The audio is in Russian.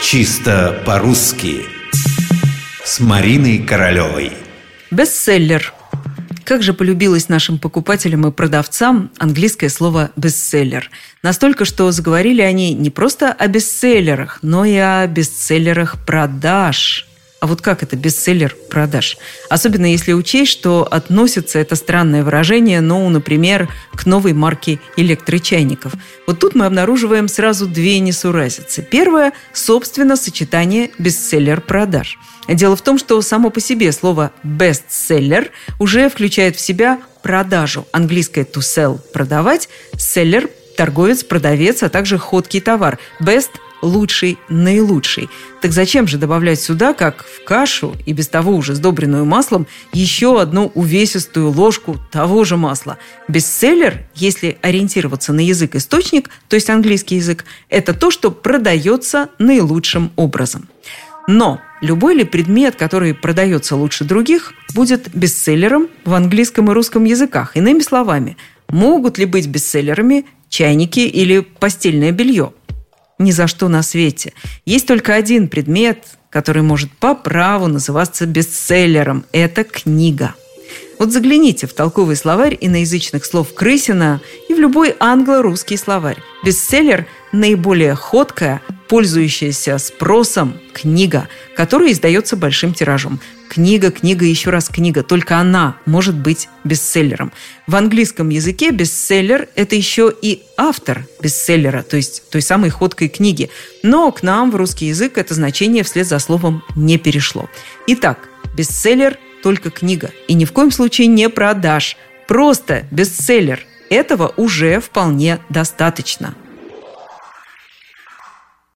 Чисто по-русски С Мариной Королевой Бестселлер. Как же полюбилось нашим покупателям и продавцам английское слово «бестселлер». Настолько, что заговорили они не просто о бестселлерах, но и о бестселлерах продаж. А вот как это бестселлер продаж? Особенно если учесть, что относится это странное выражение, ну, например, к новой марке электрочайников. Вот тут мы обнаруживаем сразу две несуразицы. Первое – собственно, сочетание бестселлер продаж. Дело в том, что само по себе слово «бестселлер» уже включает в себя продажу. Английское «to sell» – продавать, «seller» – торговец, продавец, а также ходкий товар. «Best» лучший, наилучший. Так зачем же добавлять сюда, как в кашу, и без того уже сдобренную маслом, еще одну увесистую ложку того же масла? Бестселлер, если ориентироваться на язык-источник, то есть английский язык, это то, что продается наилучшим образом. Но любой ли предмет, который продается лучше других, будет бестселлером в английском и русском языках? Иными словами, могут ли быть бестселлерами чайники или постельное белье? Ни за что на свете. Есть только один предмет, который может по праву называться бестселлером. Это книга. Вот загляните в толковый словарь иноязычных слов Крысина и в любой англо-русский словарь. Бестселлер – наиболее ходкая, пользующаяся спросом книга, которая издается большим тиражом. Книга, книга, еще раз книга. Только она может быть бестселлером. В английском языке бестселлер – это еще и автор бестселлера, то есть той самой ходкой книги. Но к нам в русский язык это значение вслед за словом не перешло. Итак, бестселлер – только книга. И ни в коем случае не продаж. Просто бестселлер. Этого уже вполне достаточно.